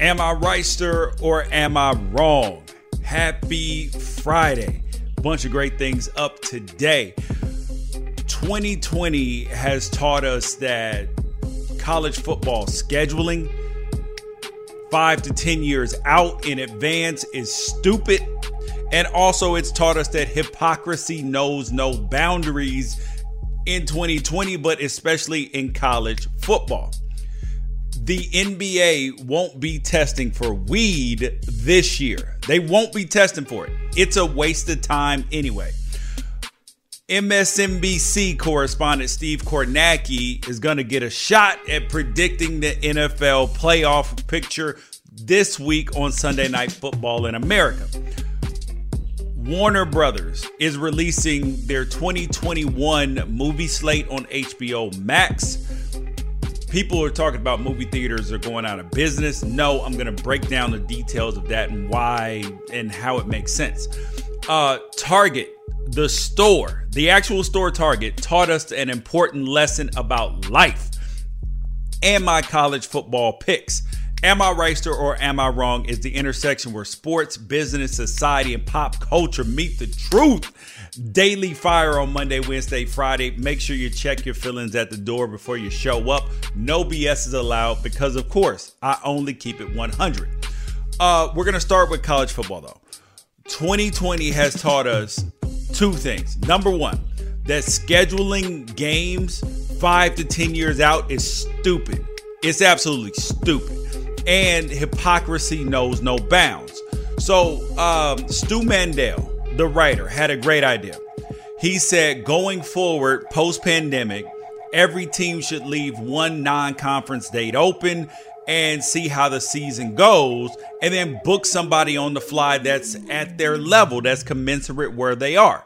Am I right, sir, or am I wrong? Happy Friday. Bunch of great things up today. 2020 has taught us that college football scheduling five to 10 years out in advance is stupid. And also, it's taught us that hypocrisy knows no boundaries in 2020, but especially in college football the NBA won't be testing for weed this year. They won't be testing for it. It's a waste of time anyway. MSNBC correspondent Steve Kornacki is going to get a shot at predicting the NFL playoff picture this week on Sunday Night Football in America. Warner Brothers is releasing their 2021 movie slate on HBO Max people are talking about movie theaters are going out of business. No, I'm going to break down the details of that and why and how it makes sense. Uh, Target, the store, the actual store Target, taught us an important lesson about life and my college football picks. Am I right or am I wrong is the intersection where sports, business, society, and pop culture meet the truth. Daily fire on Monday, Wednesday, Friday. Make sure you check your feelings at the door before you show up. No BS is allowed because, of course, I only keep it 100. Uh, we're going to start with college football, though. 2020 has taught us two things. Number one, that scheduling games five to 10 years out is stupid. It's absolutely stupid and hypocrisy knows no bounds. So, um, Stu Mandel, the writer, had a great idea. He said, going forward, post pandemic, every team should leave one non conference date open and see how the season goes, and then book somebody on the fly that's at their level, that's commensurate where they are.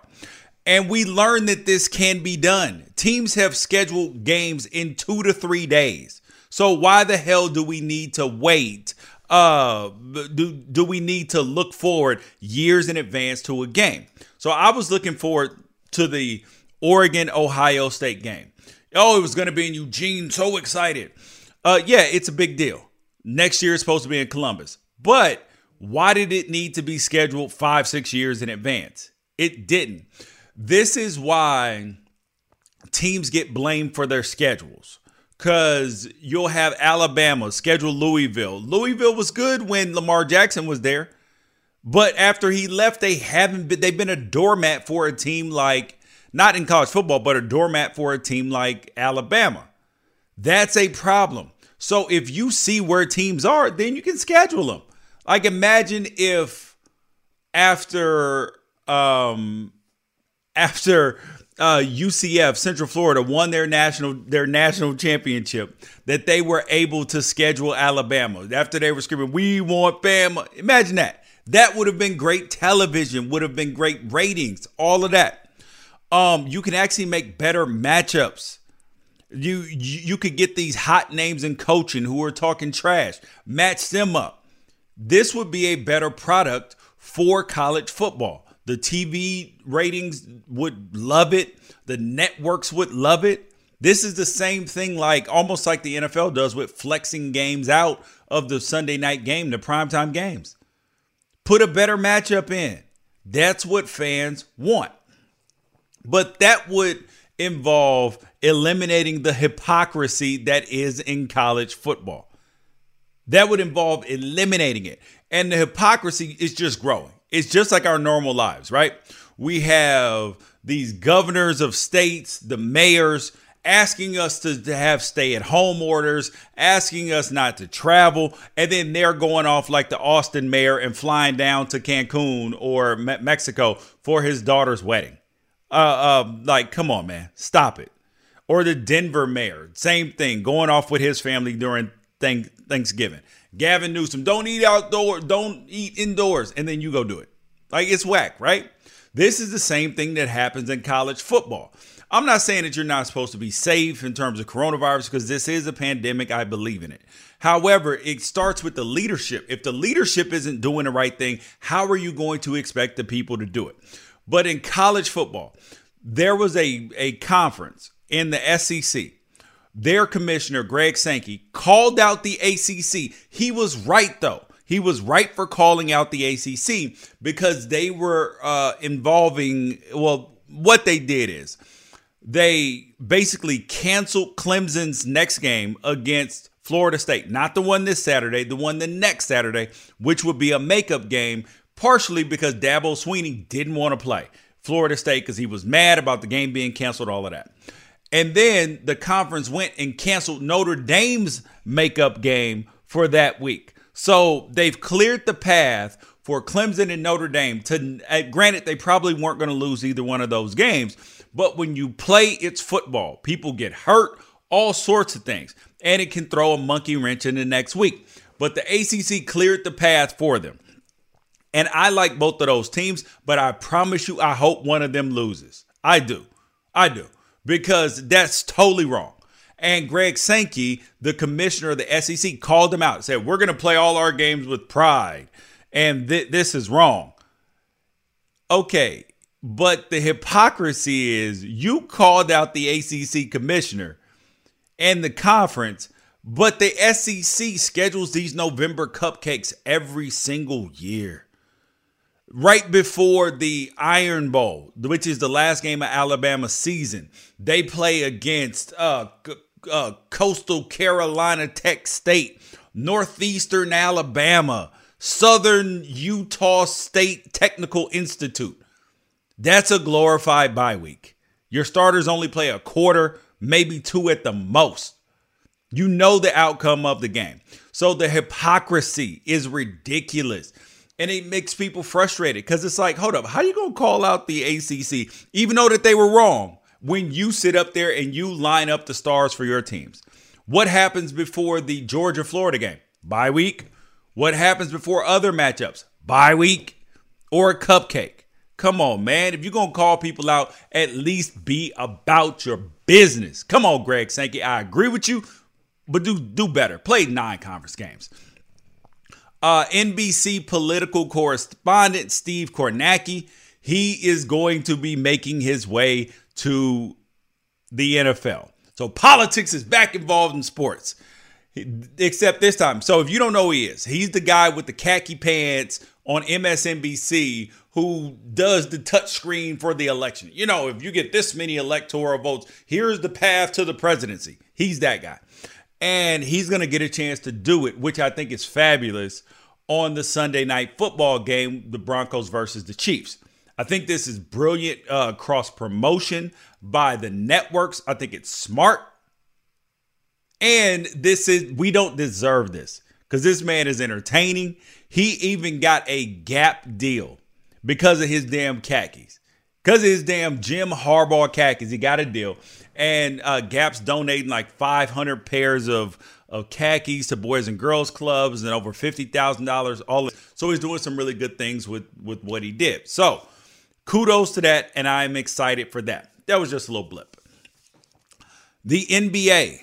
And we learned that this can be done. Teams have scheduled games in two to three days. So why the hell do we need to wait? Uh, do do we need to look forward years in advance to a game? So I was looking forward to the Oregon Ohio State game. Oh, it was going to be in Eugene. So excited. Uh, yeah, it's a big deal. Next year is supposed to be in Columbus, but why did it need to be scheduled five six years in advance? It didn't. This is why teams get blamed for their schedules because you'll have Alabama schedule Louisville. Louisville was good when Lamar Jackson was there, but after he left, they haven't been. They've been a doormat for a team like not in college football, but a doormat for a team like Alabama. That's a problem. So if you see where teams are, then you can schedule them. Like imagine if after um after uh, UCF Central Florida won their national their national championship that they were able to schedule Alabama after they were screaming we want Bama. Imagine that. That would have been great television, would have been great ratings, all of that. Um, you can actually make better matchups. You, you you could get these hot names in coaching who are talking trash, match them up. This would be a better product for college football. The TV ratings would love it. The networks would love it. This is the same thing, like almost like the NFL does with flexing games out of the Sunday night game, the primetime games. Put a better matchup in. That's what fans want. But that would involve eliminating the hypocrisy that is in college football. That would involve eliminating it. And the hypocrisy is just growing. It's just like our normal lives, right? We have these governors of states, the mayors, asking us to, to have stay at home orders, asking us not to travel, and then they're going off like the Austin mayor and flying down to Cancun or Me- Mexico for his daughter's wedding. Uh, uh, like, come on, man, stop it. Or the Denver mayor, same thing, going off with his family during Thanksgiving. Gavin Newsom, don't eat outdoor, don't eat indoors, and then you go do it. Like it's whack, right? This is the same thing that happens in college football. I'm not saying that you're not supposed to be safe in terms of coronavirus because this is a pandemic. I believe in it. However, it starts with the leadership. If the leadership isn't doing the right thing, how are you going to expect the people to do it? But in college football, there was a, a conference in the SEC their commissioner, Greg Sankey, called out the ACC. He was right, though. He was right for calling out the ACC because they were uh, involving, well, what they did is they basically canceled Clemson's next game against Florida State. Not the one this Saturday, the one the next Saturday, which would be a makeup game, partially because Dabo Swinney didn't want to play Florida State because he was mad about the game being canceled, all of that. And then the conference went and canceled Notre Dame's makeup game for that week. So they've cleared the path for Clemson and Notre Dame to uh, granted they probably weren't going to lose either one of those games, but when you play it's football. People get hurt, all sorts of things, and it can throw a monkey wrench in the next week. But the ACC cleared the path for them. And I like both of those teams, but I promise you I hope one of them loses. I do. I do. Because that's totally wrong. And Greg Sankey, the commissioner of the SEC, called him out said, We're going to play all our games with pride. And th- this is wrong. Okay. But the hypocrisy is you called out the ACC commissioner and the conference, but the SEC schedules these November cupcakes every single year. Right before the Iron Bowl, which is the last game of Alabama season, they play against uh, uh, Coastal Carolina Tech State, Northeastern Alabama, Southern Utah State Technical Institute. That's a glorified bye week. Your starters only play a quarter, maybe two at the most. You know the outcome of the game. So the hypocrisy is ridiculous. And it makes people frustrated because it's like, hold up, how you gonna call out the ACC even though that they were wrong? when you sit up there and you line up the stars for your teams. What happens before the Georgia Florida game? Bye week. What happens before other matchups? Bye week or a cupcake. Come on, man. If you're to call people out, at least be about your business. Come on, Greg Sankey. I agree with you, but do do better. Play nine conference games. Uh, NBC political correspondent Steve Kornacki, he is going to be making his way to the NFL. So politics is back involved in sports, except this time. So if you don't know who he is, he's the guy with the khaki pants on MSNBC who does the touch screen for the election. You know, if you get this many electoral votes, here's the path to the presidency. He's that guy. And he's going to get a chance to do it, which I think is fabulous on the Sunday night football game, the Broncos versus the Chiefs. I think this is brilliant uh, cross promotion by the networks. I think it's smart. And this is, we don't deserve this because this man is entertaining. He even got a gap deal because of his damn khakis. Because of his damn Jim Harbaugh khakis, he got a deal. And uh, Gap's donating like 500 pairs of, of khakis to Boys and Girls Clubs and over $50,000. All So he's doing some really good things with, with what he did. So, Kudos to that, and I'm excited for that. That was just a little blip. The NBA,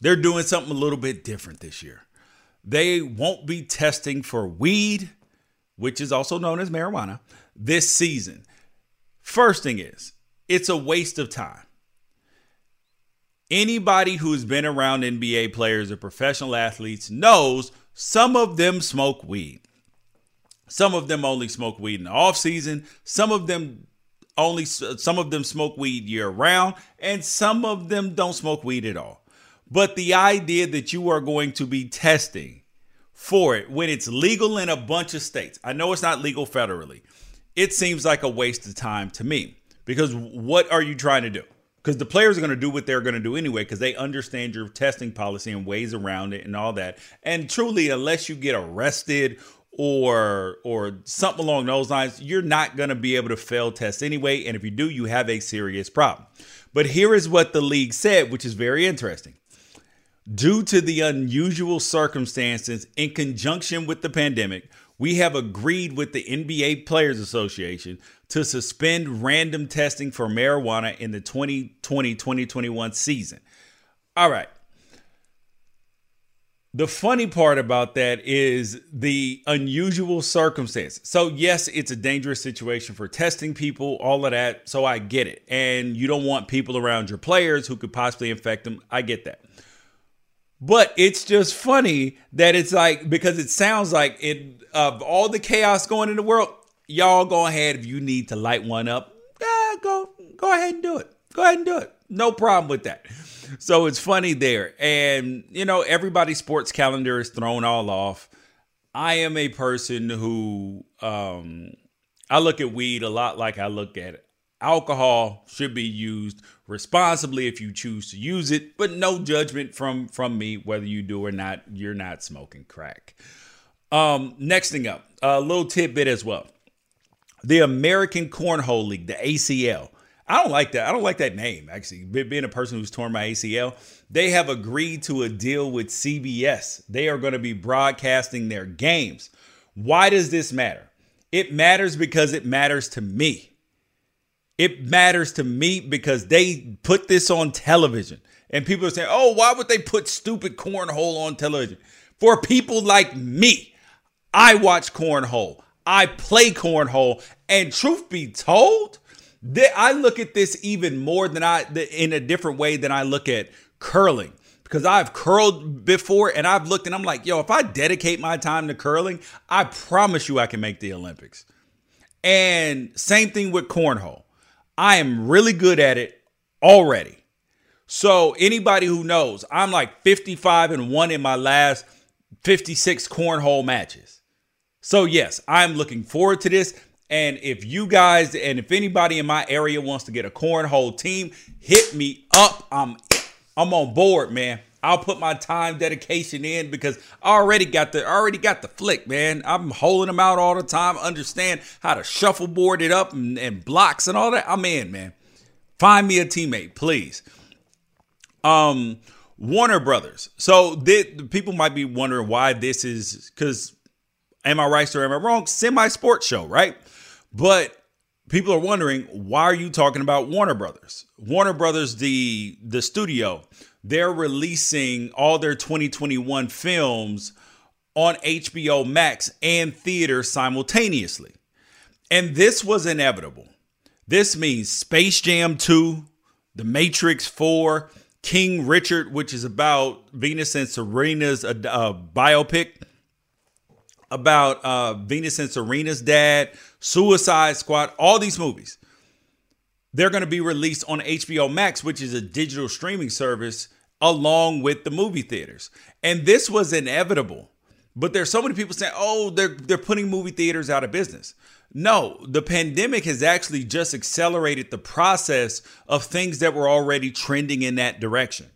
they're doing something a little bit different this year. They won't be testing for weed, which is also known as marijuana, this season. First thing is, it's a waste of time. Anybody who's been around NBA players or professional athletes knows some of them smoke weed. Some of them only smoke weed in the off season. Some of them only some of them smoke weed year round, and some of them don't smoke weed at all. But the idea that you are going to be testing for it when it's legal in a bunch of states, I know it's not legal federally. It seems like a waste of time to me because what are you trying to do? Because the players are going to do what they're going to do anyway because they understand your testing policy and ways around it and all that. And truly, unless you get arrested or or something along those lines, you're not going to be able to fail test anyway. And if you do, you have a serious problem. But here is what the league said, which is very interesting. Due to the unusual circumstances in conjunction with the pandemic, we have agreed with the NBA Players Association to suspend random testing for marijuana in the 2020 2021 season. All right. the funny part about that is the unusual circumstance. So, yes, it's a dangerous situation for testing people, all of that. So, I get it. And you don't want people around your players who could possibly infect them. I get that. But it's just funny that it's like, because it sounds like it, of all the chaos going in the world, y'all go ahead if you need to light one up. Yeah, go, go ahead and do it. Go ahead and do it. No problem with that so it's funny there. And, you know, everybody's sports calendar is thrown all off. I am a person who um, I look at weed a lot like I look at. Alcohol should be used responsibly if you choose to use it, but no judgment from from me whether you do or not. You're not smoking crack. Um, next thing up, a little tidbit as well. The American Cornhole League, the ACL, I don't like that. I don't like that name, actually. Being a person who's torn my ACL, they have agreed to a deal with CBS. They are going to be broadcasting their games. Why does this matter? It matters because it matters to me. It matters to me because they put this on television. And people are saying, oh, why would they put stupid cornhole on television? For people like me, I watch cornhole, I play cornhole. And truth be told, that I look at this even more than I in a different way than I look at curling because I've curled before and I've looked and I'm like, yo, if I dedicate my time to curling, I promise you I can make the Olympics. And same thing with cornhole. I am really good at it already. So anybody who knows, I'm like 55 and 1 in my last 56 cornhole matches. So yes, I'm looking forward to this. And if you guys and if anybody in my area wants to get a cornhole team, hit me up. I'm I'm on board, man. I'll put my time dedication in because I already got the already got the flick, man. I'm holding them out all the time. Understand how to shuffleboard it up and, and blocks and all that. I'm in, man. Find me a teammate, please. Um, Warner Brothers. So the people might be wondering why this is because am I right or am I wrong? Semi sports show, right? But people are wondering why are you talking about Warner Brothers? Warner Brothers, the the studio, they're releasing all their 2021 films on HBO Max and theater simultaneously. And this was inevitable. This means Space Jam 2, The Matrix 4, King Richard, which is about Venus and Serena's uh, uh biopic, about uh, Venus and Serena's dad, Suicide Squad, all these movies. They're going to be released on HBO Max, which is a digital streaming service, along with the movie theaters. And this was inevitable. But there's so many people saying, "Oh, they're they're putting movie theaters out of business." No, the pandemic has actually just accelerated the process of things that were already trending in that direction.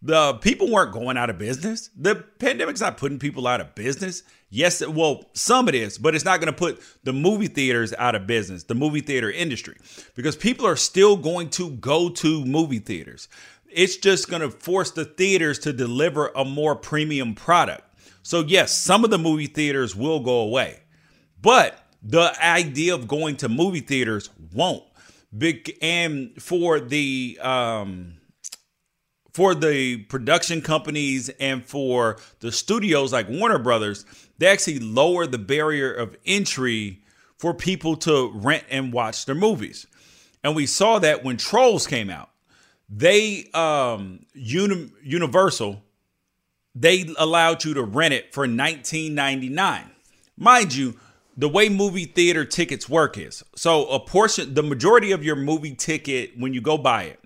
The people weren't going out of business. The pandemic's not putting people out of business. Yes, well, some it is, but it's not going to put the movie theaters out of business, the movie theater industry, because people are still going to go to movie theaters. It's just going to force the theaters to deliver a more premium product. So, yes, some of the movie theaters will go away, but the idea of going to movie theaters won't. And for the um for the production companies and for the studios like Warner Brothers, they actually lower the barrier of entry for people to rent and watch their movies. And we saw that when Trolls came out. They um uni- Universal they allowed you to rent it for 19.99. Mind you, the way movie theater tickets work is so a portion the majority of your movie ticket when you go buy it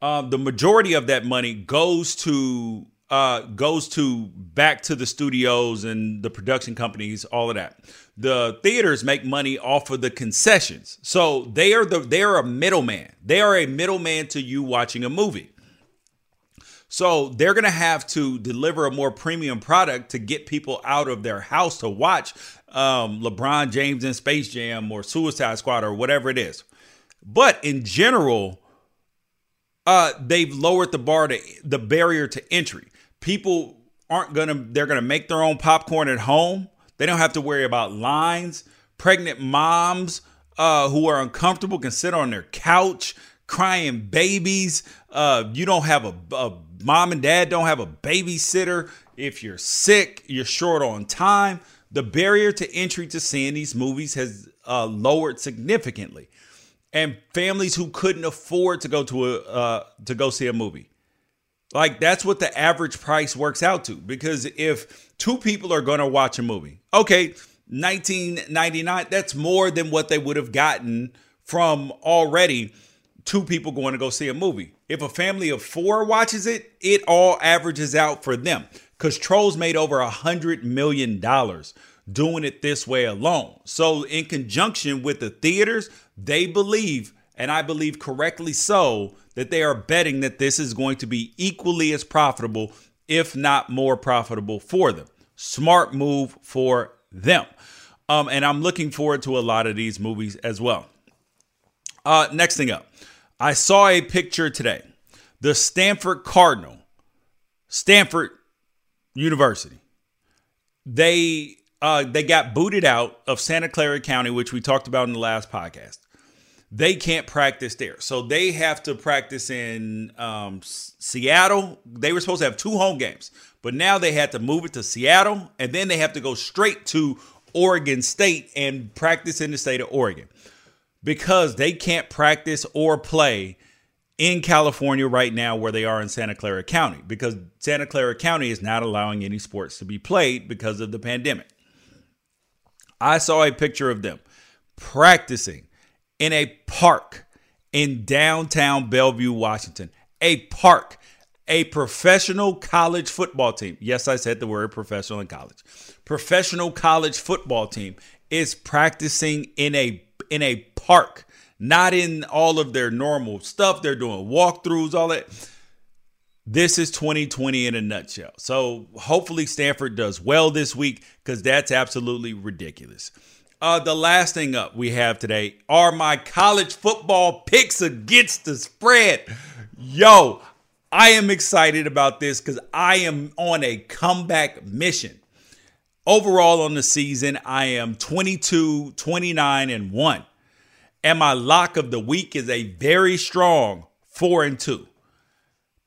um, the majority of that money goes to uh, goes to back to the studios and the production companies, all of that. The theaters make money off of the concessions, so they are the they are a middleman. They are a middleman to you watching a movie. So they're going to have to deliver a more premium product to get people out of their house to watch um, LeBron James in Space Jam or Suicide Squad or whatever it is. But in general, uh, they've lowered the bar to the barrier to entry. People aren't gonna they're gonna make their own popcorn at home. They don't have to worry about lines. Pregnant moms uh, who are uncomfortable can sit on their couch, crying babies. Uh, you don't have a, a mom and dad don't have a babysitter. If you're sick, you're short on time. The barrier to entry to seeing these movies has uh, lowered significantly, and families who couldn't afford to go to a uh, to go see a movie, like that's what the average price works out to. Because if two people are going to watch a movie, okay, 1999, that's more than what they would have gotten from already two people going to go see a movie. If a family of four watches it, it all averages out for them because Trolls made over a hundred million dollars doing it this way alone. So, in conjunction with the theaters, they believe, and I believe correctly so, that they are betting that this is going to be equally as profitable, if not more profitable for them. Smart move for them. Um, and I'm looking forward to a lot of these movies as well. Uh, next thing up, I saw a picture today. The Stanford Cardinal, Stanford University, they uh, they got booted out of Santa Clara County, which we talked about in the last podcast. They can't practice there, so they have to practice in um, Seattle. They were supposed to have two home games, but now they had to move it to Seattle, and then they have to go straight to Oregon State and practice in the state of Oregon because they can't practice or play in California right now where they are in Santa Clara County because Santa Clara County is not allowing any sports to be played because of the pandemic. I saw a picture of them practicing in a park in downtown Bellevue, Washington. A park, a professional college football team. Yes, I said the word professional in college. Professional college football team is practicing in a in a park, not in all of their normal stuff. They're doing walkthroughs, all that. This is 2020 in a nutshell. So hopefully Stanford does well this week because that's absolutely ridiculous. Uh, the last thing up we have today are my college football picks against the spread. Yo, I am excited about this because I am on a comeback mission. Overall on the season, I am 22, 29, and 1. And my lock of the week is a very strong 4 and 2.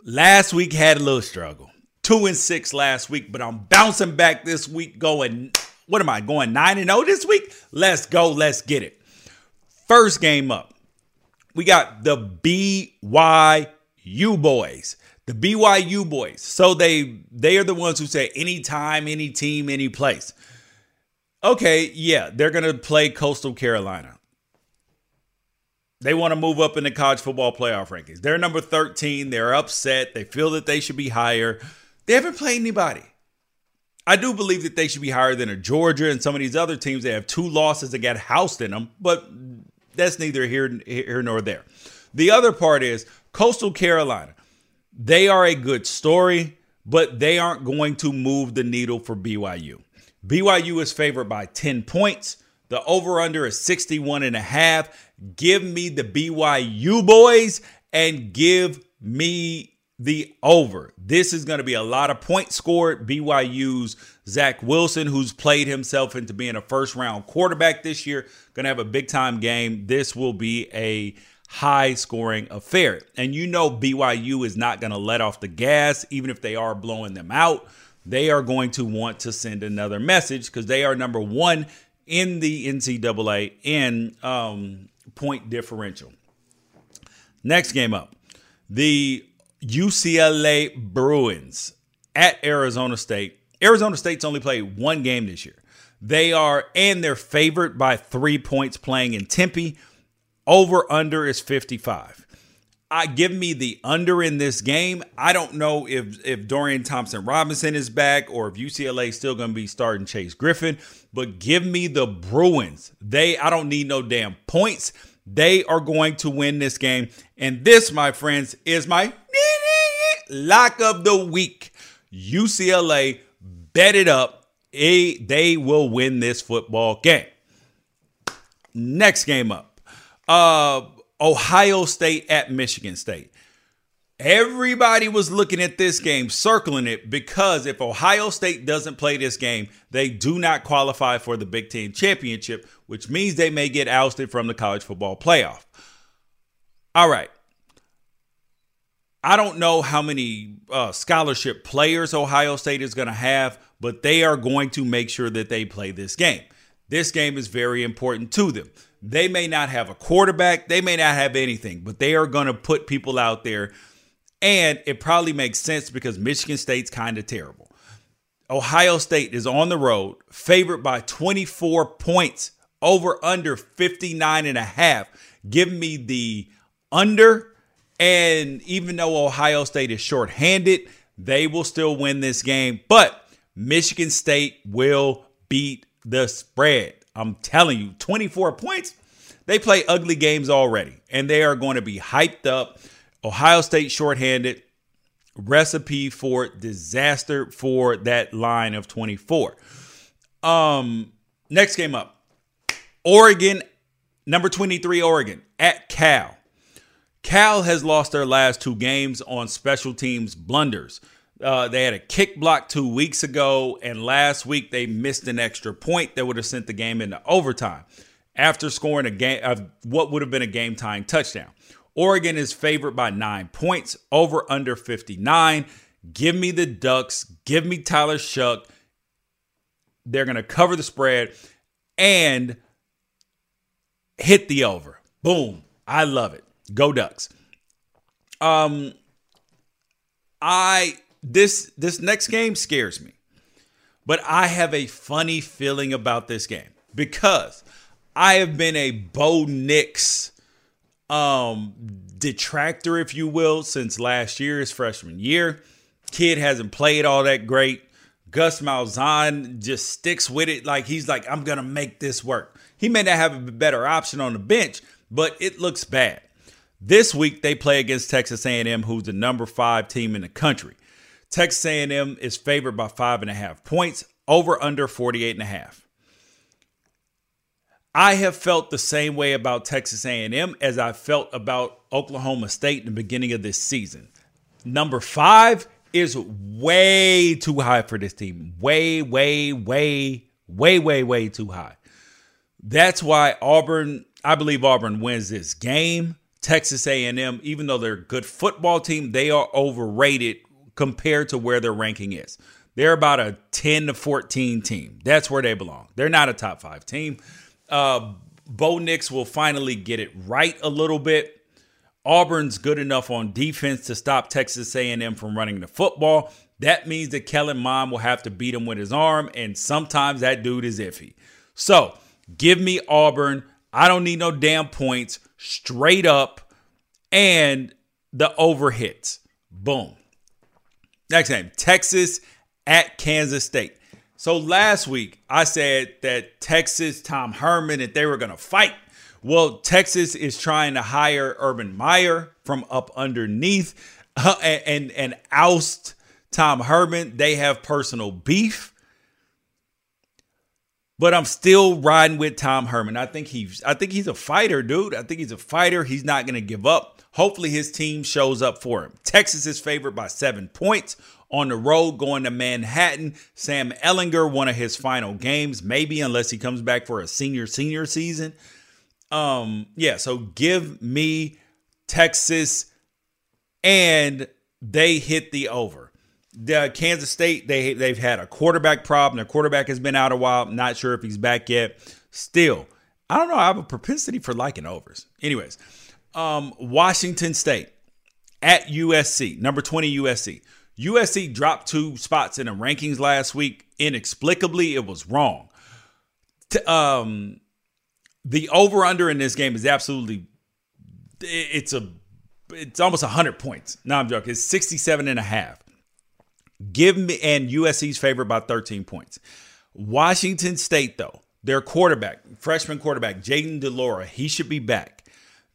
Last week had a little struggle. 2 and 6 last week, but I'm bouncing back this week going what am I going 9 and 0 this week? Let's go, let's get it. First game up. We got the BYU boys the BYU boys. So they they are the ones who say anytime, any team, any place. Okay, yeah, they're going to play Coastal Carolina. They want to move up in the college football playoff rankings. They're number 13. They're upset. They feel that they should be higher. They haven't played anybody. I do believe that they should be higher than a Georgia and some of these other teams. They have two losses that got housed in them, but that's neither here, here nor there. The other part is Coastal Carolina. They are a good story, but they aren't going to move the needle for BYU. BYU is favored by 10 points. The over under is 61 and a half. Give me the BYU boys and give me the over. This is going to be a lot of points scored. BYU's Zach Wilson, who's played himself into being a first round quarterback this year, going to have a big time game. This will be a high scoring affair. And you know, BYU is not going to let off the gas, even if they are blowing them out. They are going to want to send another message because they are number one in the NCAA in um, point differential. Next game up the UCLA Bruins at Arizona State. Arizona State's only played one game this year. They are, and they're favored by three points playing in Tempe. Over under is 55. I give me the under in this game. I don't know if if Dorian Thompson Robinson is back or if UCLA is still going to be starting Chase Griffin, but give me the Bruins. They I don't need no damn points. They are going to win this game. And this, my friends, is my lock of the week. UCLA bet it up. They will win this football game. Next game up uh, Ohio State at Michigan State. Everybody was looking at this game, circling it, because if Ohio State doesn't play this game, they do not qualify for the Big Ten championship, which means they may get ousted from the college football playoff. All right. I don't know how many uh, scholarship players Ohio State is going to have, but they are going to make sure that they play this game. This game is very important to them. They may not have a quarterback, they may not have anything, but they are going to put people out there. And it probably makes sense because Michigan State's kind of terrible. Ohio State is on the road, favored by 24 points, over under 59 and a half. Give me the under. And even though Ohio State is shorthanded, they will still win this game. But Michigan State will beat the spread. I'm telling you, 24 points. They play ugly games already, and they are going to be hyped up. Ohio State shorthanded, recipe for disaster for that line of 24. Um, next game up. Oregon, number 23, Oregon at Cal. Cal has lost their last two games on special teams blunders. Uh, they had a kick block two weeks ago, and last week they missed an extra point that would have sent the game into overtime after scoring a game of what would have been a game tying touchdown. Oregon is favored by nine points, over under 59. Give me the Ducks. Give me Tyler Shough. They're going to cover the spread and hit the over. Boom. I love it. Go Ducks. Um I this this next game scares me. But I have a funny feeling about this game because I have been a Bo Nix um detractor, if you will, since last year, his freshman year. Kid hasn't played all that great. Gus Malzahn just sticks with it like he's like, I'm gonna make this work. He may not have a better option on the bench, but it looks bad. This week they play against Texas A&M, who's the number five team in the country. Texas A&M is favored by five and a half points, over under 48 and a half. I have felt the same way about Texas A&M as I felt about Oklahoma State in the beginning of this season. Number five is way too high for this team. Way, way, way, way, way, way too high. That's why Auburn, I believe Auburn wins this game. Texas A&M, even though they're a good football team, they are overrated compared to where their ranking is. They're about a 10 to 14 team. That's where they belong. They're not a top five team. Uh, Bo Nix will finally get it right a little bit. Auburn's good enough on defense to stop Texas A&M from running the football. That means that Kellen Mond will have to beat him with his arm, and sometimes that dude is iffy. So give me Auburn. I don't need no damn points. Straight up, and the over hits. Boom. Next game, Texas at Kansas State. So last week I said that Texas, Tom Herman, that they were going to fight. Well, Texas is trying to hire Urban Meyer from up underneath uh, and, and and oust Tom Herman. They have personal beef. But I'm still riding with Tom Herman. I think he's I think he's a fighter, dude. I think he's a fighter. He's not going to give up. Hopefully his team shows up for him. Texas is favored by 7 points on the road going to Manhattan. Sam Ehlinger, one of his final games, maybe unless he comes back for a senior senior season. Um, yeah, so give me Texas and they hit the over. The Kansas State, they they've had a quarterback problem. Their quarterback has been out a while. Not sure if he's back yet. Still, I don't know. I have a propensity for liking overs. Anyways, um, Washington State at USC, number 20 USC. USC dropped two spots in the rankings last week. Inexplicably, it was wrong. T- um, the over under in this game is absolutely it's a it's almost 100 points. No, I'm joking. It's 67 and a half. Give me and USC's favored by 13 points. Washington State though, their quarterback, freshman quarterback Jayden de Laura, he should be back.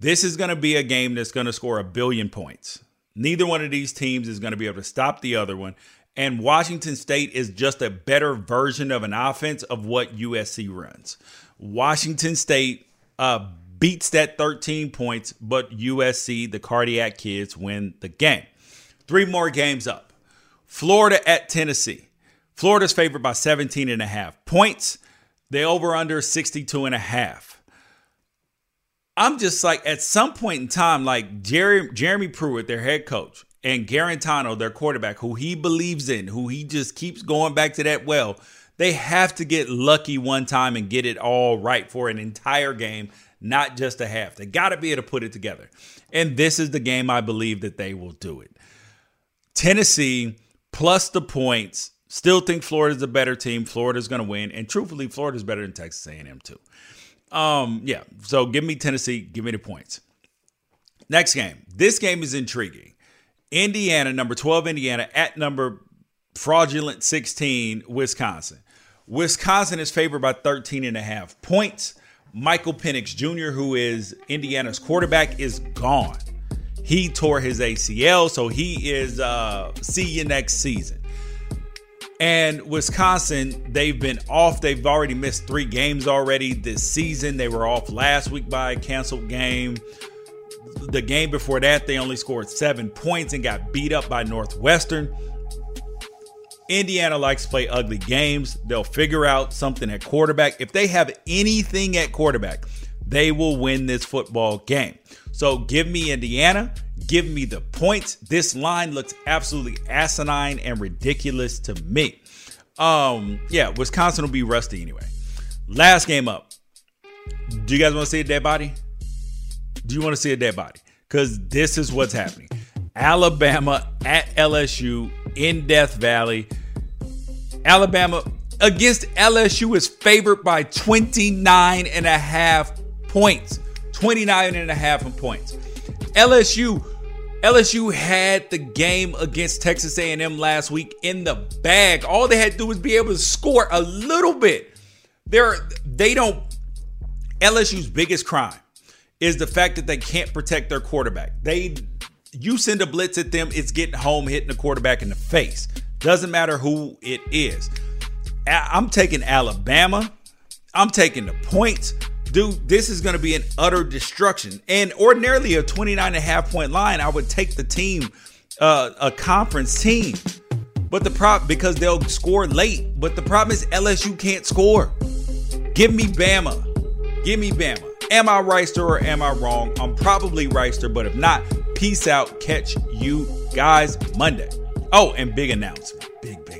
This is going to be a game that's going to score a billion points. Neither one of these teams is going to be able to stop the other one. And Washington State is just a better version of an offense of what USC runs. Washington State uh, beats that 13 points, but USC, the cardiac kids, win the game. Three more games up. Florida at Tennessee. Florida's favored by 17 and a half points. They over under 62 and a half. I'm just like at some point in time, like Jerry, Jeremy Pruitt, their head coach, and Guarantano, their quarterback, who he believes in, who he just keeps going back to that well, they have to get lucky one time and get it all right for an entire game, not just a half. They got to be able to put it together. And this is the game I believe that they will do it. Tennessee plus the points. Still think Florida's a better team. Florida's going to win, and truthfully, Florida's better than Texas A&M too. Um, yeah. So give me Tennessee. Give me the points. Next game. This game is intriguing. Indiana, number 12, Indiana, at number fraudulent 16, Wisconsin. Wisconsin is favored by 13 and a half points. Michael Penix Jr., who is Indiana's quarterback, is gone. He tore his ACL, so he is uh see you next season. And Wisconsin, they've been off. They've already missed three games already this season. They were off last week by a canceled game the game before that, they only scored seven points and got beat up by Northwestern. Indiana likes to play ugly games. They'll figure out something at quarterback. If they have anything at quarterback, they will win this football game. So give me Indiana. Give me the points. This line looks absolutely asinine and ridiculous to me. Um, yeah, Wisconsin will be rusty anyway. Last game up. Do you guys want to see a dead body? Do you want to see a dead body? Because this is what's happening. Alabama at LSU in Death Valley. Alabama against LSU is favored by 29 and a half points. 29 and a half points. LSU LSU had the game against Texas A&M last week in the bag. All they had to do was be able to score a little bit. They're they don't LSU's biggest crime is the fact that they can't protect their quarterback. They you send a blitz at them, it's getting home, hitting the quarterback in the face. Doesn't matter who it is. I'm taking Alabama. I'm taking the points. Dude, this is going to be an utter destruction. And ordinarily, a 29 and a half point line, I would take the team, uh, a conference team. But the prop, because they'll score late, but the problem is LSU can't score. Give me Bama. Give me Bama. Am I Reister or am I wrong? I'm probably Reister, but if not, peace out. Catch you guys Monday. Oh, and big announcement. Big, big